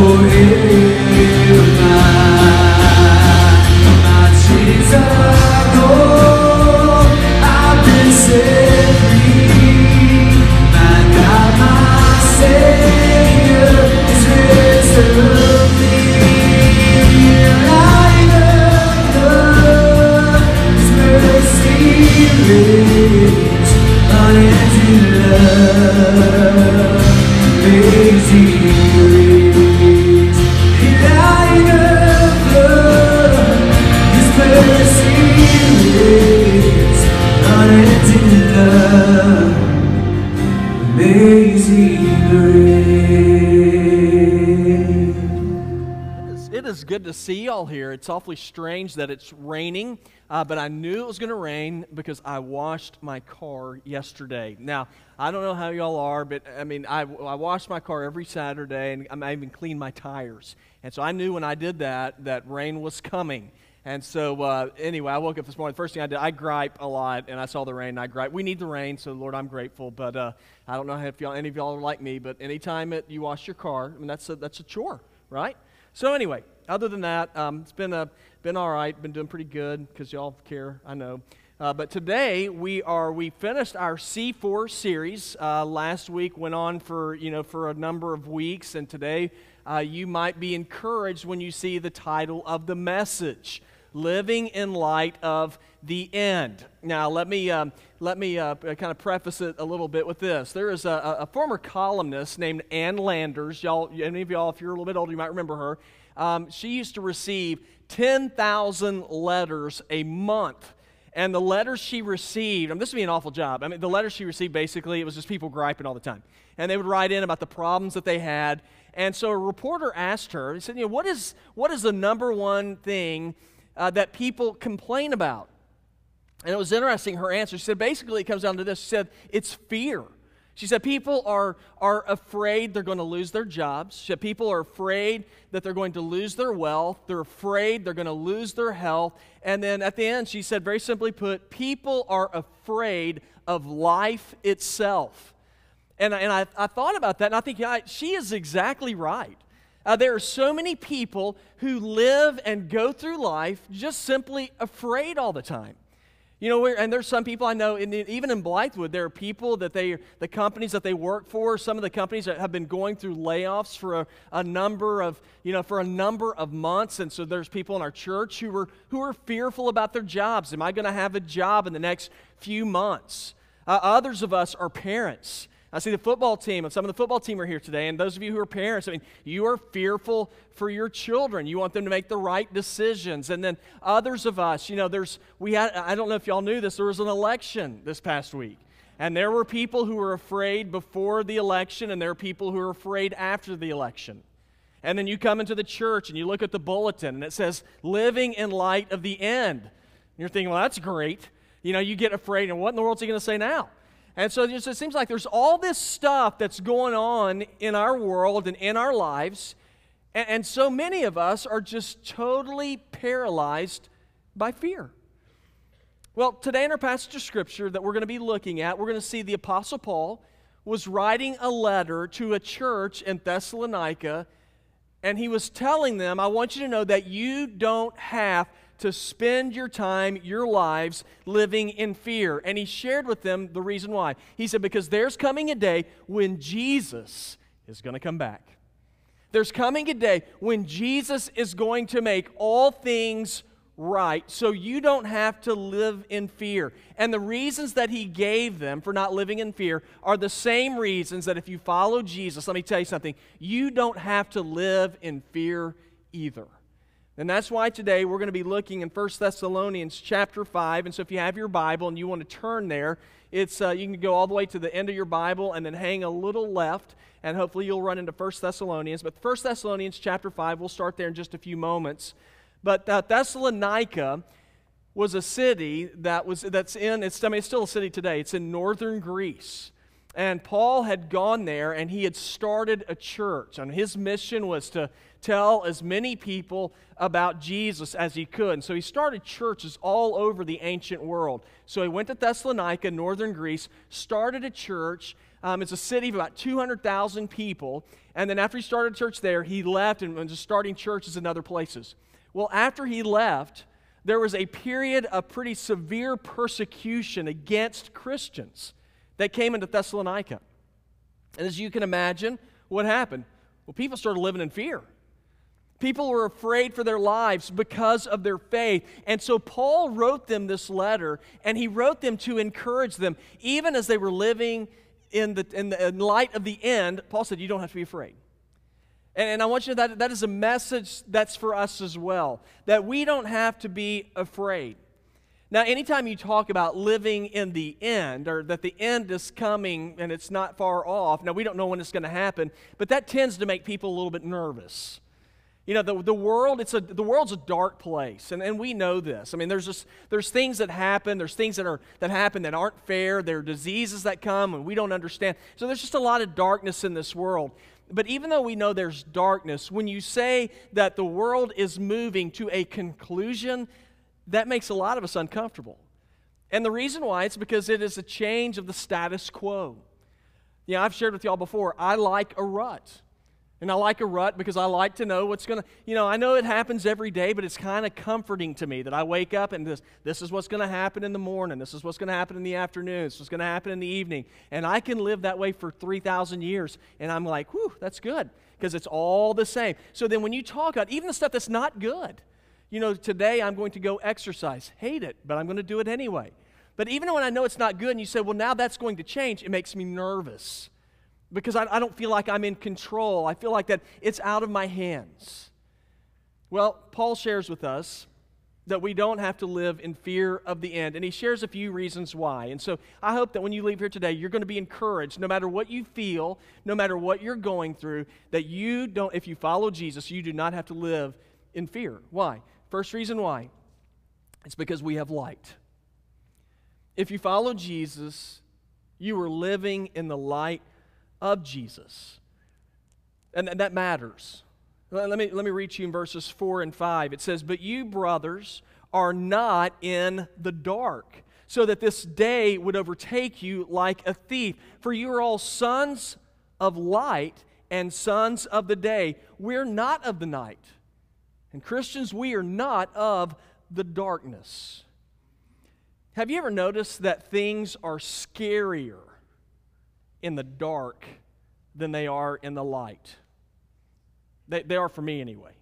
good It's awfully strange that it's raining, uh, but I knew it was going to rain because I washed my car yesterday. Now, I don't know how y'all are, but I mean, I, I wash my car every Saturday, and I even clean my tires. And so I knew when I did that that rain was coming. And so, uh, anyway, I woke up this morning. The First thing I did, I gripe a lot, and I saw the rain. And I gripe. We need the rain, so Lord, I'm grateful. But uh, I don't know if y'all, any of y'all are like me. But anytime it, you wash your car, I mean, that's a, that's a chore, right? So anyway, other than that, um, it's been, a, been all right, been doing pretty good because y'all care, I know. Uh, but today we are we finished our C4 series. Uh, last week went on for you know for a number of weeks, and today uh, you might be encouraged when you see the title of the message, "Living in Light of the End." Now let me um, let me uh, kind of preface it a little bit with this. There is a, a former columnist named Ann Landers. Y'all, any of y'all, if you're a little bit older, you might remember her um, she used to receive 10,000 letters a month. And the letters she received, I mean, this would be an awful job. I mean, the letters she received basically, it was just people griping all the time. And they would write in about the problems that they had. And so a reporter asked her, he said, you know, what is, what is the number one thing uh, that people complain about? And it was interesting, her answer. She said, basically, it comes down to this. She said, it's fear. She said people are, are afraid they're going to lose their jobs. She said people are afraid that they're going to lose their wealth. They're afraid they're going to lose their health. And then at the end, she said, very simply put, people are afraid of life itself. And, and I, I thought about that, and I think yeah, she is exactly right. Uh, there are so many people who live and go through life just simply afraid all the time. You know, and there's some people I know, in the, even in Blythewood, there are people that they, the companies that they work for, some of the companies that have been going through layoffs for a, a number of, you know, for a number of months. And so there's people in our church who are, who are fearful about their jobs. Am I going to have a job in the next few months? Uh, others of us are parents. I see the football team, and some of the football team are here today. And those of you who are parents, I mean, you are fearful for your children. You want them to make the right decisions. And then others of us, you know, there's, we had, I don't know if y'all knew this, there was an election this past week. And there were people who were afraid before the election, and there are people who are afraid after the election. And then you come into the church and you look at the bulletin, and it says, living in light of the end. And you're thinking, well, that's great. You know, you get afraid, and what in the world is he going to say now? And so it seems like there's all this stuff that's going on in our world and in our lives. And, and so many of us are just totally paralyzed by fear. Well, today in our passage of scripture that we're going to be looking at, we're going to see the Apostle Paul was writing a letter to a church in Thessalonica, and he was telling them, I want you to know that you don't have to spend your time, your lives, living in fear. And he shared with them the reason why. He said, Because there's coming a day when Jesus is going to come back. There's coming a day when Jesus is going to make all things right so you don't have to live in fear. And the reasons that he gave them for not living in fear are the same reasons that if you follow Jesus, let me tell you something, you don't have to live in fear either. And that's why today we're going to be looking in 1 Thessalonians chapter 5. And so if you have your Bible and you want to turn there, it's, uh, you can go all the way to the end of your Bible and then hang a little left, and hopefully you'll run into 1 Thessalonians. But 1 Thessalonians chapter 5, we'll start there in just a few moments. But uh, Thessalonica was a city that was, that's in, it's, I mean, it's still a city today. It's in northern Greece. And Paul had gone there and he had started a church. And his mission was to tell as many people about Jesus as he could. And so he started churches all over the ancient world. So he went to Thessalonica, northern Greece, started a church. Um, it's a city of about 200,000 people. And then after he started a church there, he left and was starting churches in other places. Well, after he left, there was a period of pretty severe persecution against Christians that came into Thessalonica. And as you can imagine, what happened? Well, people started living in fear. People were afraid for their lives because of their faith. And so Paul wrote them this letter, and he wrote them to encourage them, even as they were living in, the, in, the, in light of the end. Paul said, You don't have to be afraid. And, and I want you to know that that is a message that's for us as well, that we don't have to be afraid. Now, anytime you talk about living in the end, or that the end is coming and it's not far off, now we don't know when it's going to happen, but that tends to make people a little bit nervous. You know, the, the world, it's a, the world's a dark place, and, and we know this. I mean, there's just, there's things that happen, there's things that, are, that happen that aren't fair, there are diseases that come and we don't understand. So there's just a lot of darkness in this world. But even though we know there's darkness, when you say that the world is moving to a conclusion, that makes a lot of us uncomfortable. And the reason why, it's because it is a change of the status quo. You know, I've shared with y'all before, I like a rut. And I like a rut because I like to know what's going to, you know, I know it happens every day, but it's kind of comforting to me that I wake up and this, this is what's going to happen in the morning. This is what's going to happen in the afternoon. This is what's going to happen in the evening. And I can live that way for 3,000 years. And I'm like, whew, that's good because it's all the same. So then when you talk about even the stuff that's not good, you know, today I'm going to go exercise. Hate it, but I'm going to do it anyway. But even when I know it's not good and you say, well, now that's going to change, it makes me nervous because I, I don't feel like I'm in control. I feel like that it's out of my hands. Well, Paul shares with us that we don't have to live in fear of the end. And he shares a few reasons why. And so I hope that when you leave here today, you're going to be encouraged, no matter what you feel, no matter what you're going through, that you don't, if you follow Jesus, you do not have to live in fear. Why? First reason why it's because we have light. If you follow Jesus, you are living in the light of Jesus. And, that matters. Let me, let me read you in verses 4 and 5. It says, But you, brothers, are not in the dark, so that this day would overtake you like a thief. For you are all sons of light and sons of the day. We're not of the night. And Christians, we are not of the darkness. Have you ever noticed that things are scarier in the dark than they are in the light. They, they are for me anyway.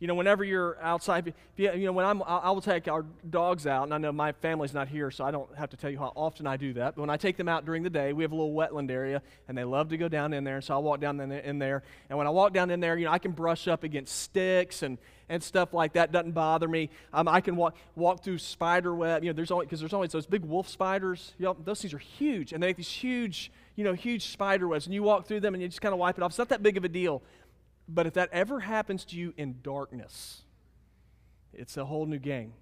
You know, whenever you're outside, you, know, when I'm, I will take our dogs out, and I know my family's not here, so I don't have to tell you how often I do that. But when I take them out during the day, we have a little wetland area, and they love to go down in there. So I'll walk down in there, and when I walk down in there, you know, I can brush up against sticks and, and stuff like that. Doesn't bother me. Um, I can walk walk through spider web. You know, there's always because there's always those big wolf spiders. You know, those things are huge, and they make these huge, you know, huge spider webs, and you walk through them, and you just kind of wipe it off. It's not that big of a deal. But if that ever happens to you in darkness, it's a whole new game.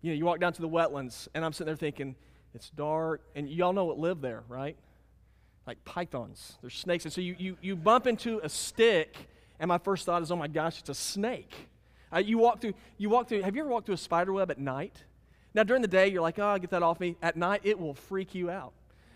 You know, you walk down to the wetlands, and I'm sitting there thinking, it's dark, and y'all know what live there, right? Like pythons, there's snakes. And so you, you, you bump into a stick, and my first thought is, oh my gosh, it's a snake. Uh, you walk through, you walk through, have you ever walked through a spider web at night? Now, during the day, you're like, oh, get that off me. At night, it will freak you out.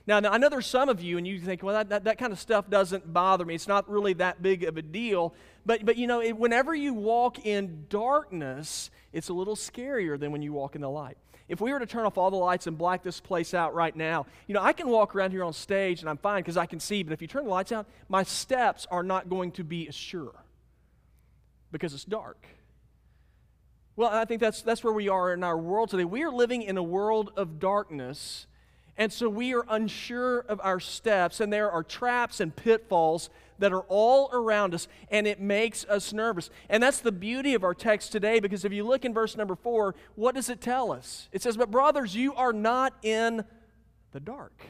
Now, now, I know there's some of you, and you think, well, that, that, that, kind of stuff doesn't bother me. It's not really that big of a deal. But, but you know, it, whenever you walk in darkness, it's a little scarier than when you walk in the light. If we were to turn off all the lights and black this place out right now, you know, I can walk around here on stage and I'm fine because I can see, but if you turn the lights out, my steps are not going to be as sure because it's dark. Well, I think that's, that's where we are in our world today. We are living in a world of darkness and so we are unsure of our steps, and there are traps and pitfalls that are all around us, and it makes us nervous. And that's the beauty of our text today, because if you look in verse number four, what does it tell us? It says, But brothers, you are not in the dark.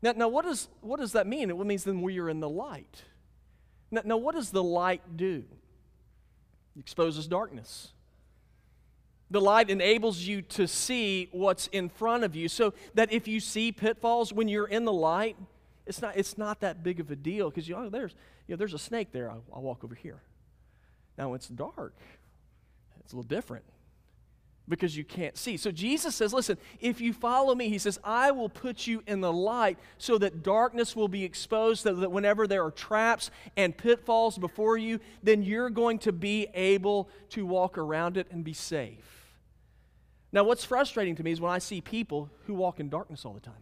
Now, now what, is, what does that mean? It means then we are in the light. Now, now what does the light do? It exposes darkness. The light enables you to see what's in front of you so that if you see pitfalls when you're in the light, it's not, it's not that big of a deal because you know, there's, you know, there's a snake there. I'll, I'll walk over here. Now, it's dark, it's a little different because you can't see. So Jesus says, Listen, if you follow me, he says, I will put you in the light so that darkness will be exposed, so that whenever there are traps and pitfalls before you, then you're going to be able to walk around it and be safe. Now, what's frustrating to me is when I see people who walk in darkness all the time.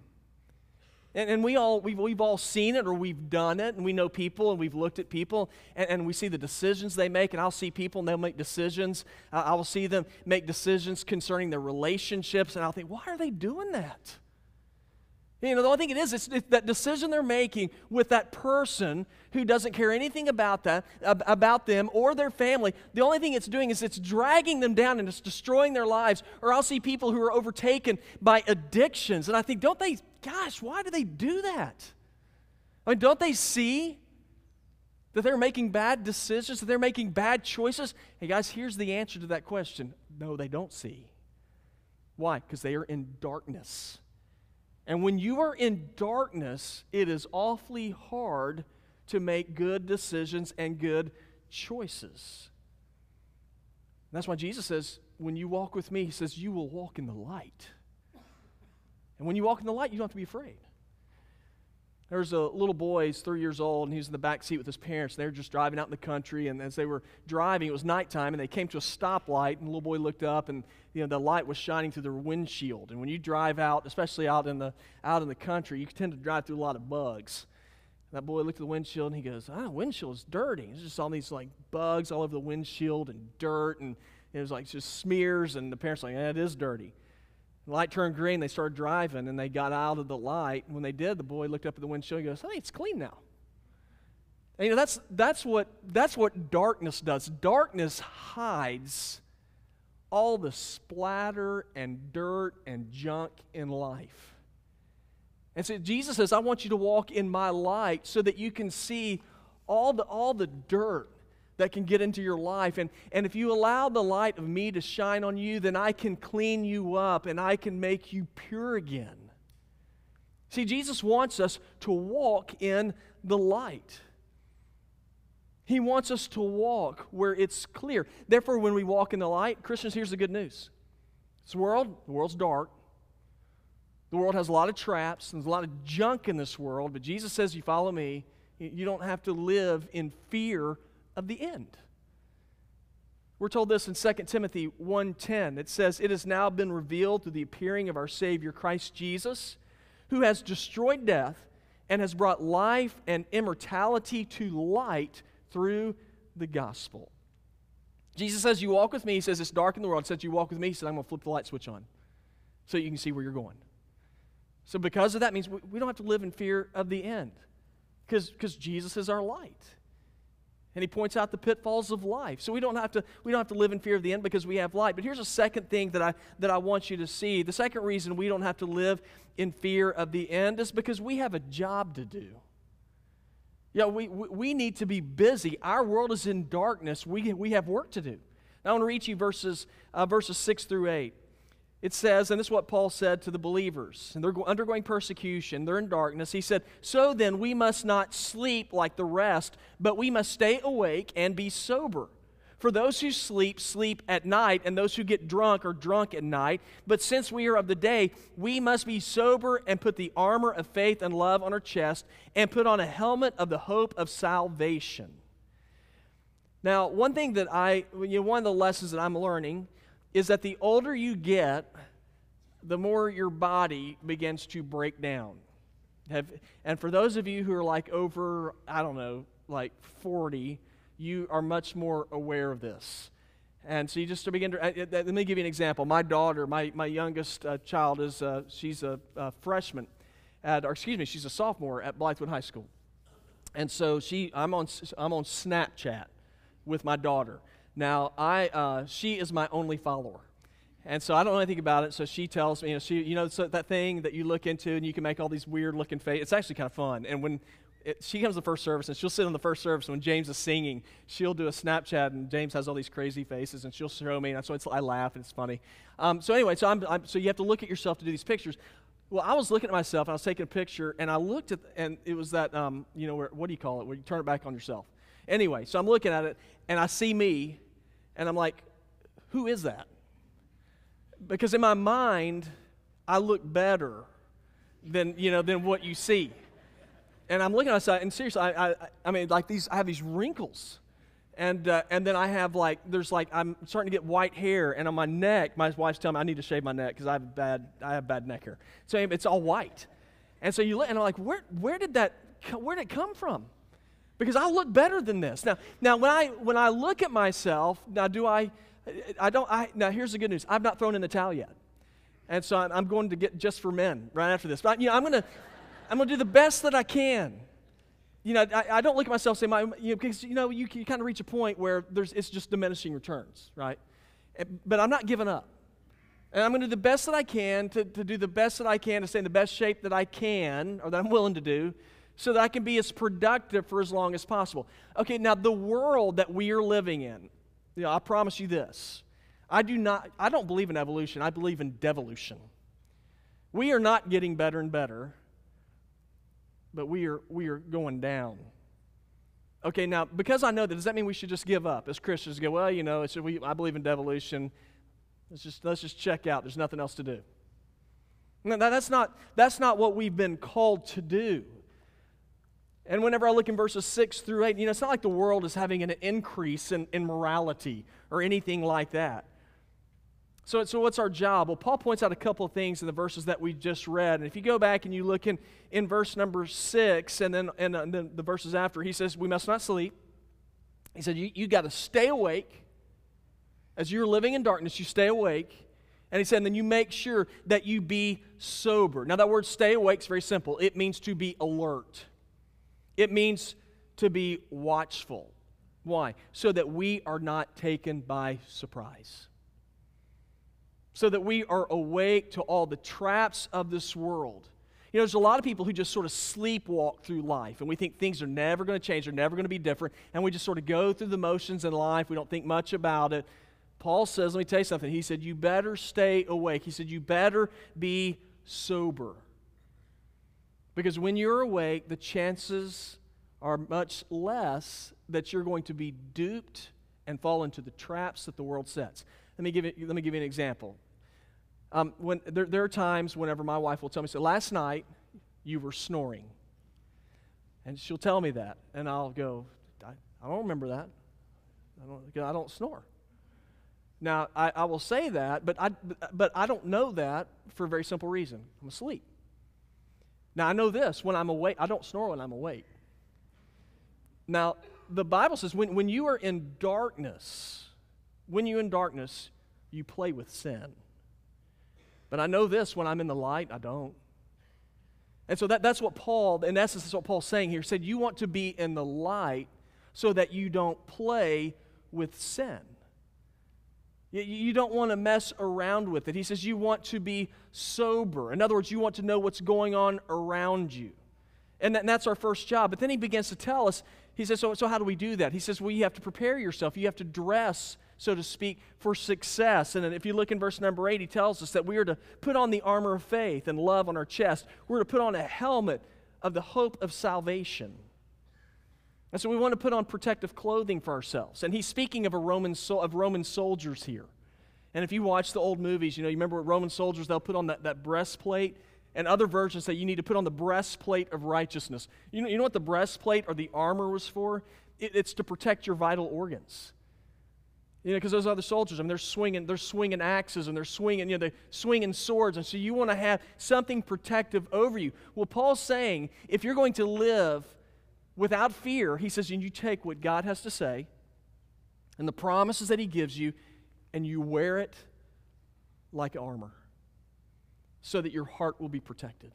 And, and, we all, we've, we've all seen it or we've done it, and we know people and we've looked at people and, and we see the decisions they make. And I'll see people and they'll make decisions. Uh, I will see them make decisions concerning their relationships, and I'll think, why are they doing that? You know, the only thing it is, it's, it's that decision they're making with that person who doesn't care anything about that, about them or their family. The only thing it's doing is it's dragging them down and it's destroying their lives. Or I'll see people who are overtaken by addictions, and I think, don't they, gosh, why do they do that? I mean, don't they see that they're making bad decisions, that they're making bad choices? Hey, guys, here's the answer to that question no, they don't see. Why? Because they are in darkness. And when you are in darkness, it is awfully hard to make good decisions and good choices. And that's why Jesus says, when you walk with me, he says, you will walk in the light. And when you walk in the light, you don't have to be afraid. There's a little boy, he's three years old, and he was in the back seat with his parents. They were just driving out in the country, and as they were driving, it was nighttime, and they came to a stoplight, and the little boy looked up, and you know the light was shining through the windshield. And when you drive out, especially out in the out in the country, you tend to drive through a lot of bugs. That boy looked at the windshield, and he goes, "Ah, windshield is dirty." There's just all these like bugs all over the windshield and dirt, and it was like just smears. And the parents were like, "Yeah, it is dirty." The light turned green. They started driving, and they got out of the light. When they did, the boy looked up at the windshield and goes, "Hey, it's clean now." And, you know, that's that's what that's what darkness does. Darkness hides all the splatter and dirt and junk in life. And so Jesus says, "I want you to walk in my light so that you can see all the all the dirt that can get into your life. And, and if you allow the light of me to shine on you, then I can clean you up and I can make you pure again. See, Jesus wants us to walk in the light. He wants us to walk where it's clear. Therefore, when we walk in the light, Christians, here's the good news. This world, the world's dark. The world has a lot of traps, and there's a lot of junk in this world, but Jesus says, You follow me, you don't have to live in fear of the end. We're told this in 2 Timothy 1:10. It says, "It has now been revealed through the appearing of our Savior Christ Jesus, who has destroyed death and has brought life and immortality to light through the gospel." Jesus says, "You walk with me." He says, "It's dark in the world." He says, "You walk with me." He said, "I'm going to flip the light switch on so you can see where you're going." So because of that means we don't have to live in fear of the end because Jesus is our light. And he points out the pitfalls of life. So we don't have to we don't have to live in fear of the end because we have light. But here's a second thing that I that I want you to see. The second reason we don't have to live in fear of the end is because we have a job to do. Yeah, we, we need to be busy. Our world is in darkness. We, we have work to do. Now I want to read you verses, uh, verses 6 through 8 it says, and this is what Paul said to the believers, and they're undergoing persecution, they're in darkness. He said, So then we must not sleep like the rest, but we must stay awake and be sober. For those who sleep, sleep at night, and those who get drunk are drunk at night. But since we are of the day, we must be sober and put the armor of faith and love on our chest, and put on a helmet of the hope of salvation. Now, one thing that I, you know, one of the lessons that I'm learning is that the older you get, the more your body begins to break down. Have, and for those of you who are like over, I don't know, like 40, you are much more aware of this. And so you just to begin to, uh, let me give you an example. My daughter, my, my youngest uh, child, is uh, she's a, a, freshman, at, or excuse me, she's a sophomore at Blythewood High School. And so she, I'm on, I'm on Snapchat with my daughter. Now, I, uh, she is my only follower. And so I don't know anything about it. So she tells me, you know, she, you know so that thing that you look into and you can make all these weird looking faces. It's actually kind of fun. And when it, she comes to the first service and she'll sit on the first service when James is singing, she'll do a Snapchat and James has all these crazy faces and she'll show me. And so I laugh and it's funny. Um, so anyway, so, I'm, I'm, so you have to look at yourself to do these pictures. Well, I was looking at myself and I was taking a picture and I looked at, and it was that, um, you know, where, what do you call it, where you turn it back on yourself. Anyway, so I'm looking at it and I see me and I'm like, who is that? Because in my mind, I look better than, you know, than what you see. And I'm looking outside, and seriously, I, I, I mean, like these, I have these wrinkles. And, uh, and then I have like, there's like, I'm starting to get white hair, and on my neck, my wife's telling me I need to shave my neck because I have bad, I have bad neck hair. So it's all white. And so you look, and I'm like, where, where did that, where did it come from? Because I look better than this. Now, now when I, when I look at myself, now do I, I don't, I, now here's the good news. I've not thrown in the towel yet. And so I'm, I'm going to get just for men right after this. But, you know, I'm going to, I'm to do the best that I can. You know, I, I don't look at myself and say, my, you know, because, you know, you, you kind of reach a point where there's, it's just diminishing returns, right? But I'm not giving up. And I'm going to do the best that I can to, to do the best that I can to stay in the best shape that I can or that I'm willing to do so that I can be as productive for as long as possible. Okay, now the world that we are living in, you know, I promise you this. I do not I don't believe in evolution. I believe in devolution. We are not getting better and better, but we are we are going down. Okay, now because I know that, does that mean we should just give up as Christians? Go, well, you know, we, I believe in devolution. Let's just let's just check out. There's nothing else to do. No, that's not that's not what we've been called to do. And whenever I look in verses 6 through 8, you know, it's not like the world is having an increase in, in morality or anything like that. So, so what's our job? Well, Paul points out a couple of things in the verses that we just read. And if you go back and you look in, in verse number 6 and then, and, uh, then the verses after, he says, We must not sleep. He said, You, you got to stay awake. As you're living in darkness, you stay awake. And he said, and then you make sure that you be sober. Now, that word stay awake is very simple. It means to be alert. It means to be watchful. Why? So that we are not taken by surprise. So that we are awake to all the traps of this world. You know, there's a lot of people who just sort of sleepwalk through life, and we think things are never going to change, they're never going to be different, and we just sort of go through the motions in life. We don't think much about it. Paul says, let me tell you something. He said, You better stay awake. He said, You better be sober. Because when you're awake, the chances are much less that you're going to be duped and fall into the traps that the world sets. Let me give you, let me give you an example. Um, when, there, there, are times whenever my wife will tell me, so last night you were snoring. And she'll tell me that. And I'll go, I, I don't remember that. I don't, I don't snore. Now, I, I will say that, but I, but I don't know that for a very simple reason. I'm asleep. Now, I know this when I'm awake, I don't snore when I'm awake. Now, the Bible says when, when you are in darkness, when you're in darkness, you play with sin. But I know this when I'm in the light, I don't. And so that, that's what Paul, in essence, is what Paul's saying here. He said, You want to be in the light so that you don't play with sin. You don't want to mess around with it. He says you want to be sober. In other words, you want to know what's going on around you. And, that, and that's our first job. But then he begins to tell us, he says, so, so how do we do that? He says, well, you have to prepare yourself. You have to dress, so to speak, for success. And if you look in verse number eight, he tells us that we are to put on the armor of faith and love on our chest. We're to put on a helmet of the hope of salvation. And so we want to put on protective clothing for ourselves. And he's speaking of, a Roman, of Roman soldiers here. And if you watch the old movies, you know, you remember what Roman soldiers, they'll put on that, that breastplate. And other versions say you need to put on the breastplate of righteousness. You know, you know what the breastplate or the armor was for? It, it's to protect your vital organs. You know, because those other soldiers, I mean, they're swinging, they're swinging axes and they're swinging, you know, they're swinging swords, and so you want to have something protective over you. Well, Paul's saying if you're going to live without fear, he says, and you take what God has to say and the promises that He gives you, and you wear it like armor so that your heart will be protected.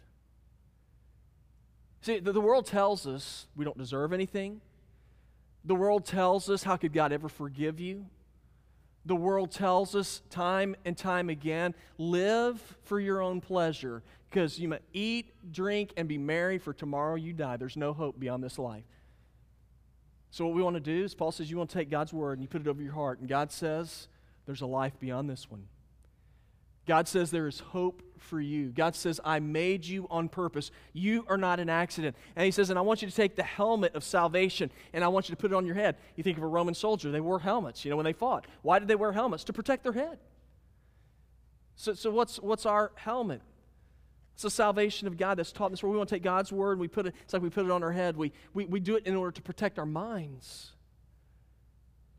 See, the, the world tells us we don't deserve anything. The world tells us, how could God ever forgive you? The world tells us time and time again live for your own pleasure because you must eat, drink, and be merry, for tomorrow you die. There's no hope beyond this life. So, what we want to do is, Paul says, you want to take God's word and you put it over your heart. And God says, there's a life beyond this one. God says there is hope for you. God says, I made you on purpose. You are not an accident. And He says, and I want you to take the helmet of salvation and I want you to put it on your head. You think of a Roman soldier, they wore helmets, you know, when they fought. Why did they wear helmets? To protect their head. So, so what's, what's our helmet? It's the salvation of God that's taught in this world. We want to take God's word and we put it, it's like we put it on our head. We, we, we do it in order to protect our minds,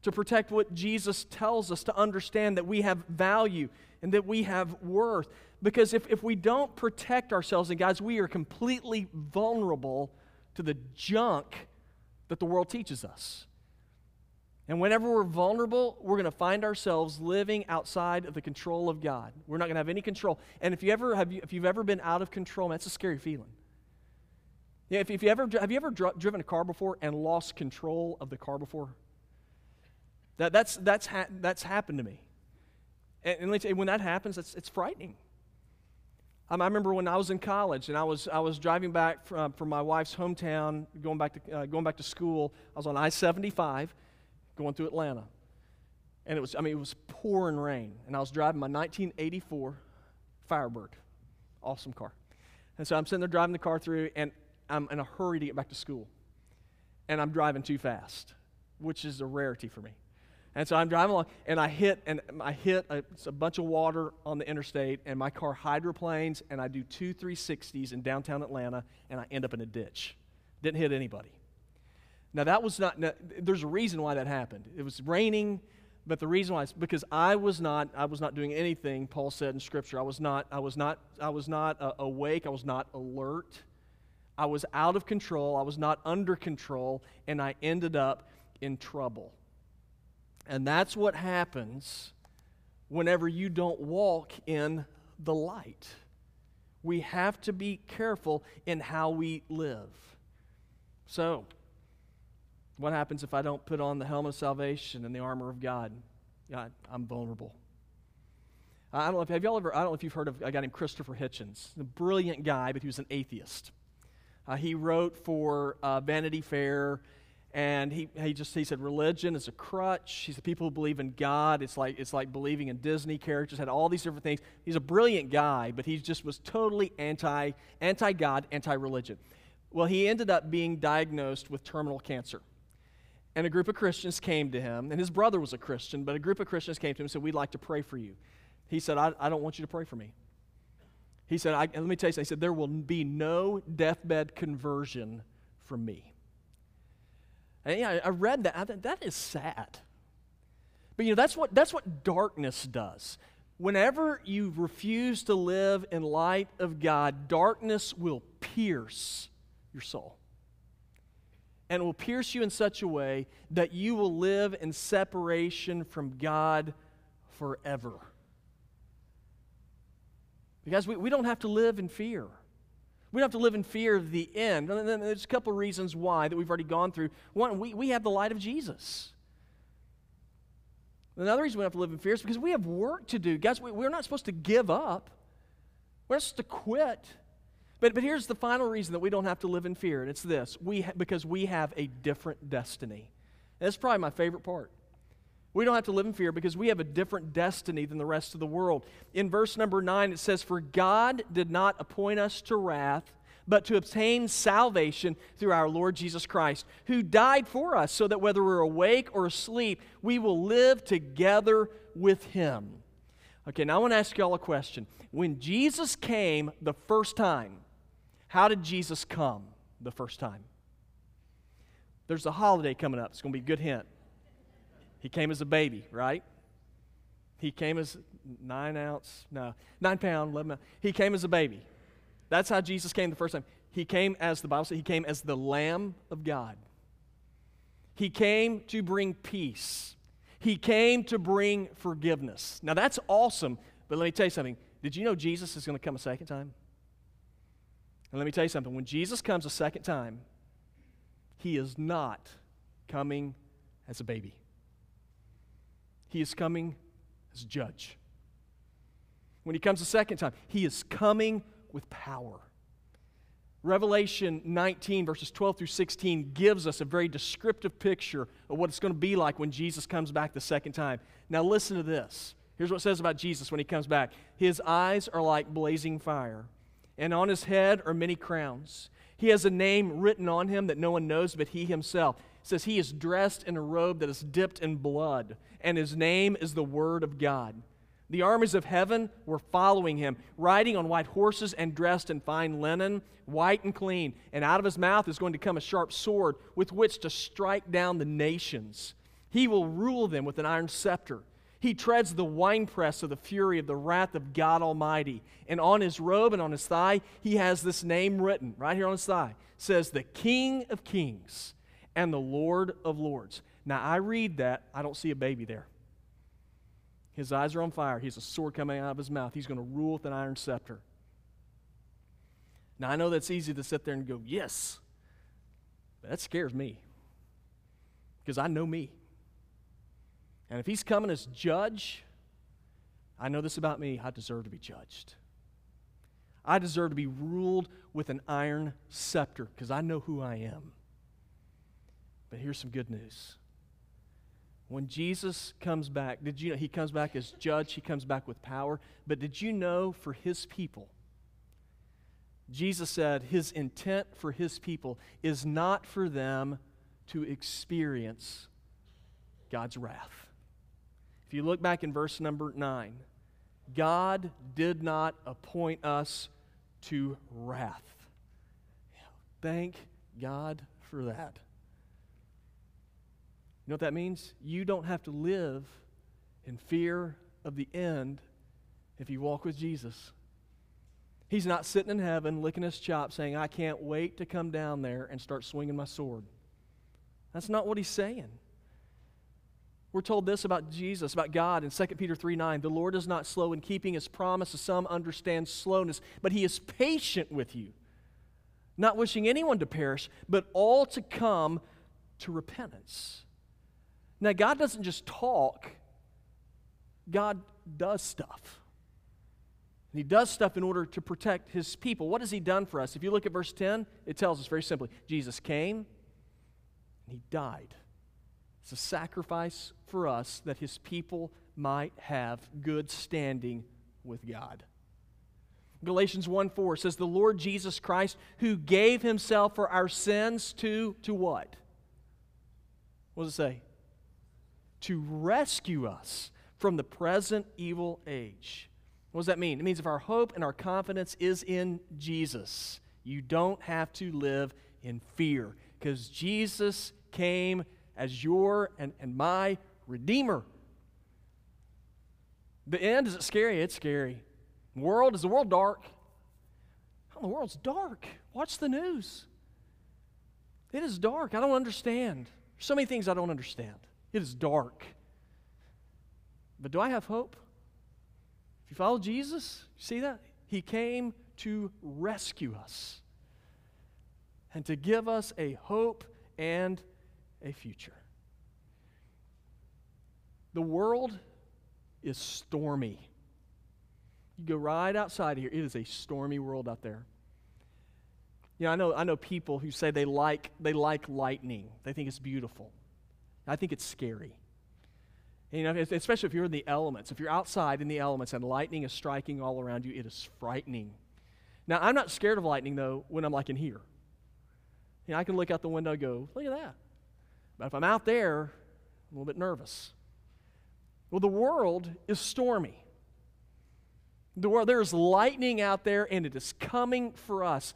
to protect what Jesus tells us, to understand that we have value and that we have worth. Because if, if we don't protect ourselves and guys, we are completely vulnerable to the junk that the world teaches us. And whenever we're vulnerable, we're going to find ourselves living outside of the control of God. We're not going to have any control. And if you ever have, you, if you've ever been out of control, man, that's a scary feeling. Yeah, if, if you ever have you ever dri- driven a car before and lost control of the car before? That, that's that's ha- that's happened to me. And, and you, when that happens, it's, it's frightening. Um, I remember when I was in college and I was, I was driving back from, from my wife's hometown, going back, to, uh, going back to school. I was on I 75 going through Atlanta. And it was, I mean, it was pouring rain. And I was driving my 1984 Firebird. Awesome car. And so I'm sitting there driving the car through, and I'm in a hurry to get back to school. And I'm driving too fast, which is a rarity for me. And so I'm driving along, and I hit, and I hit a, a, bunch of water on the interstate, and my car hydroplanes, and I do two 360s in downtown Atlanta, and I end up in a ditch. Didn't hit anybody. Now, that was not, now, there's a reason why that happened. It was raining, but the reason why is because I was not, I was not doing anything Paul said in Scripture. I was not, I was not, I was not uh, awake. I was not alert. I was out of control. I was not under control, and I ended up in trouble. And that's what happens whenever you don't walk in the light. We have to be careful in how we live. So, what happens if I don't put on the helmet of salvation and the armor of God? God, I'm vulnerable. I don't know if have y'all ever. I don't know if you've heard of a guy named Christopher Hitchens, a brilliant guy, but he was an atheist. Uh, he wrote for uh, Vanity Fair, and he, he just he said religion is a crutch. He said people who believe in God, it's like it's like believing in Disney characters. Had all these different things. He's a brilliant guy, but he just was totally anti anti God, anti religion. Well, he ended up being diagnosed with terminal cancer and a group of Christians came to him, and his brother was a Christian, but a group of Christians came to him and said, We'd like to pray for you. He said, I, I don't want you to pray for me. He said, Let me tell you something. He said, There will be no deathbed conversion from me. And yeah, I read that. I thought, that is sad. But you know, that's what, that's what darkness does. Whenever you refuse to live in light of God, darkness will pierce your soul and will pierce you in such a way that you will live in separation from God forever. Because we, we don't have to live in fear. We don't have to live in fear of the end. And there's a couple of reasons why that we've already gone through. One, we, we have the light of Jesus. Another reason we don't have to live in fear is because we have work to do. Guys, we, we're not supposed to give up. We're not supposed to quit. But, but here's the final reason that we don't have to live in fear, and it's this we ha- because we have a different destiny. And that's probably my favorite part. We don't have to live in fear because we have a different destiny than the rest of the world. In verse number 9, it says, For God did not appoint us to wrath, but to obtain salvation through our Lord Jesus Christ, who died for us, so that whether we're awake or asleep, we will live together with him. Okay, now I want to ask you all a question. When Jesus came the first time, how did Jesus come the first time? There's a holiday coming up. It's going to be a good hint. He came as a baby, right? He came as nine ounce, no, nine pound, 11 pound. He came as a baby. That's how Jesus came the first time. He came as the Bible says, he came as the Lamb of God. He came to bring peace. He came to bring forgiveness. Now that's awesome, but let me tell you something. Did you know Jesus is going to come a second time? And let me tell you something when Jesus comes a second time, he is not coming as a baby, he is coming as judge. When he comes a second time, he is coming with power. Revelation 19, verses 12 through 16, gives us a very descriptive picture of what it's going to be like when Jesus comes back the second time. Now, listen to this. Here's what it says about Jesus when he comes back His eyes are like blazing fire and on his head are many crowns. He has a name written on him that no one knows but he himself. It says he is dressed in a robe that is dipped in blood, and his name is the Word of God. The armies of heaven were following him, riding on white horses and dressed in fine linen, white and clean. And out of his mouth is going to come a sharp sword with which to strike down the nations. He will rule them with an iron scepter. He treads the winepress of the fury of the wrath of God Almighty. And on his robe and on his thigh, he has this name written right here on his thigh. It says, The King of Kings and the Lord of Lords. Now, I read that, I don't see a baby there. His eyes are on fire. He has a sword coming out of his mouth. He's going to rule with an iron scepter. Now, I know that's easy to sit there and go, Yes. But that scares me because I know me. And if he's coming as judge, I know this about me I deserve to be judged. I deserve to be ruled with an iron scepter because I know who I am. But here's some good news. When Jesus comes back, did you know he comes back as judge, he comes back with power, but did you know for his people, Jesus said his intent for his people is not for them to experience God's wrath. If you look back in verse number 9, God did not appoint us to wrath. Thank God for that. You know what that means? You don't have to live in fear of the end if you walk with Jesus. He's not sitting in heaven licking his chops saying, I can't wait to come down there and start swinging my sword. That's not what he's saying. We're told this about Jesus, about God in 2 Peter 3 9. The Lord is not slow in keeping his promise, as some understand slowness, but he is patient with you, not wishing anyone to perish, but all to come to repentance. Now, God doesn't just talk, God does stuff. And he does stuff in order to protect his people. What has he done for us? If you look at verse 10, it tells us very simply Jesus came and he died. It's a sacrifice for us that his people might have good standing with God. Galatians 1 4 says, The Lord Jesus Christ, who gave himself for our sins to, to what? What does it say? To rescue us from the present evil age. What does that mean? It means if our hope and our confidence is in Jesus, you don't have to live in fear because Jesus came as your and, and my Redeemer. The end, is it scary? It's scary. World, is the world dark? Oh, the world's dark. Watch the news. It is dark. I don't understand. There's so many things I don't understand. It is dark. But do I have hope? If you follow Jesus, you see that? He came to rescue us and to give us a hope and a future. The world is stormy. You go right outside here, it is a stormy world out there. You know, I know, I know people who say they like, they like lightning. They think it's beautiful. I think it's scary. And, you know, especially if you're in the elements. If you're outside in the elements and lightning is striking all around you, it is frightening. Now, I'm not scared of lightning, though, when I'm like in here. You know, I can look out the window and go, look at that. But if I'm out there, I'm a little bit nervous. Well, the world is stormy. The world, there is lightning out there, and it is coming for us.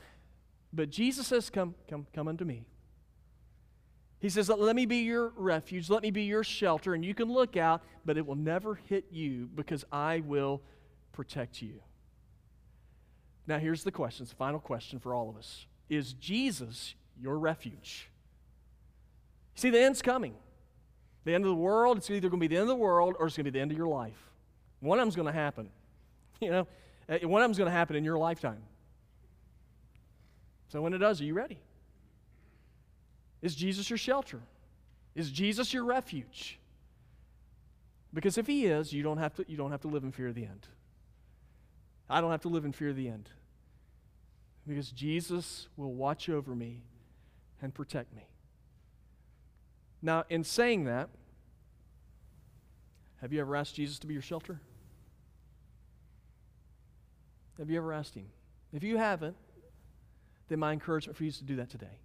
But Jesus says, Come, come, come unto me. He says, Let me be your refuge, let me be your shelter, and you can look out, but it will never hit you because I will protect you. Now, here's the question, it's the final question for all of us. Is Jesus your refuge? See, the end's coming. The end of the world, it's either going to be the end of the world or it's going to be the end of your life. One of them's going to happen. You know, uh, one of them's going to happen in your lifetime. So when it does, are you ready? Is Jesus your shelter? Is Jesus your refuge? Because if he is, you don't have to, you don't have to live in fear of the end. I don't have to live in fear of the end. Because Jesus will watch over me and protect me. Now, in saying that, have you ever asked Jesus to be your shelter? Have you ever asked him? If you haven't, then my encouragement for you is to do that today.